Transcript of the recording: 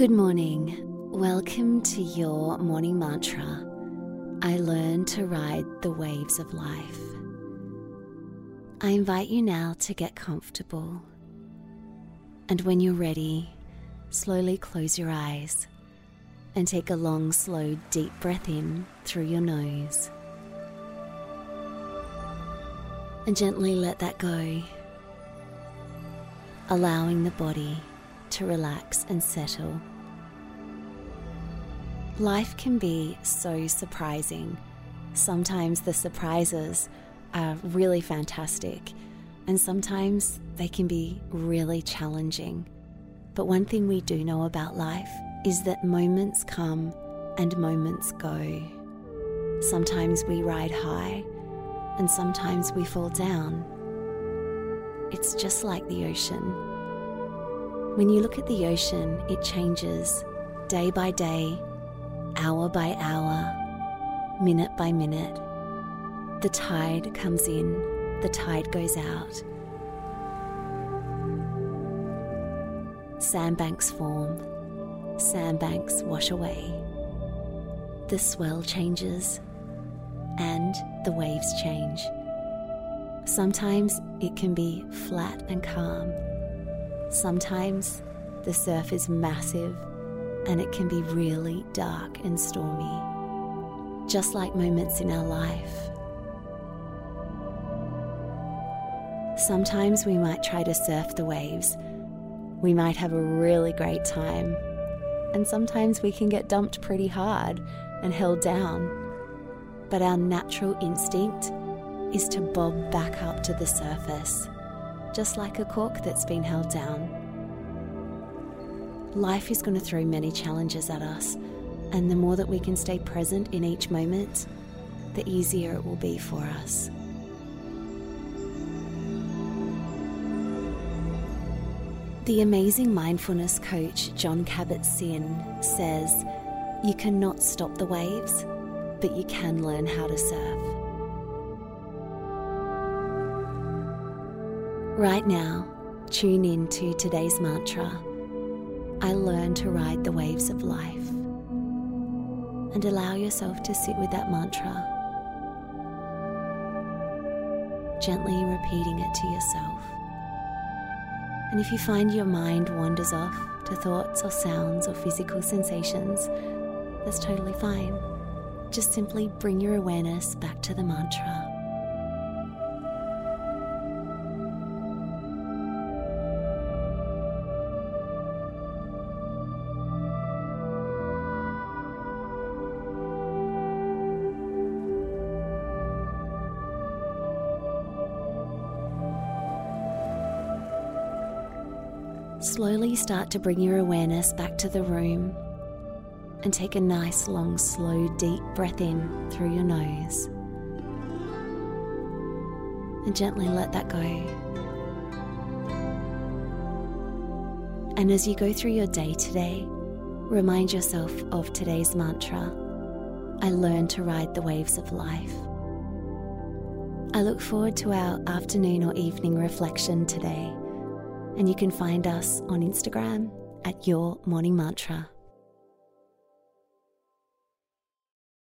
Good morning. Welcome to your morning mantra. I learn to ride the waves of life. I invite you now to get comfortable. And when you're ready, slowly close your eyes and take a long, slow, deep breath in through your nose. And gently let that go, allowing the body to relax and settle. Life can be so surprising. Sometimes the surprises are really fantastic, and sometimes they can be really challenging. But one thing we do know about life is that moments come and moments go. Sometimes we ride high, and sometimes we fall down. It's just like the ocean. When you look at the ocean, it changes day by day, hour by hour, minute by minute. The tide comes in, the tide goes out. Sandbanks form, sandbanks wash away. The swell changes, and the waves change. Sometimes it can be flat and calm Sometimes the surf is massive and it can be really dark and stormy, just like moments in our life. Sometimes we might try to surf the waves. We might have a really great time. And sometimes we can get dumped pretty hard and held down. But our natural instinct is to bob back up to the surface just like a cork that's been held down. Life is going to throw many challenges at us, and the more that we can stay present in each moment, the easier it will be for us. The amazing mindfulness coach Jon Kabat-Zinn says, You cannot stop the waves, but you can learn how to surf. Right now, tune in to today's mantra I learn to ride the waves of life. And allow yourself to sit with that mantra, gently repeating it to yourself. And if you find your mind wanders off to thoughts or sounds or physical sensations, that's totally fine. Just simply bring your awareness back to the mantra. Slowly start to bring your awareness back to the room and take a nice, long, slow, deep breath in through your nose. And gently let that go. And as you go through your day today, remind yourself of today's mantra I learn to ride the waves of life. I look forward to our afternoon or evening reflection today and you can find us on Instagram at Your Morning Mantra.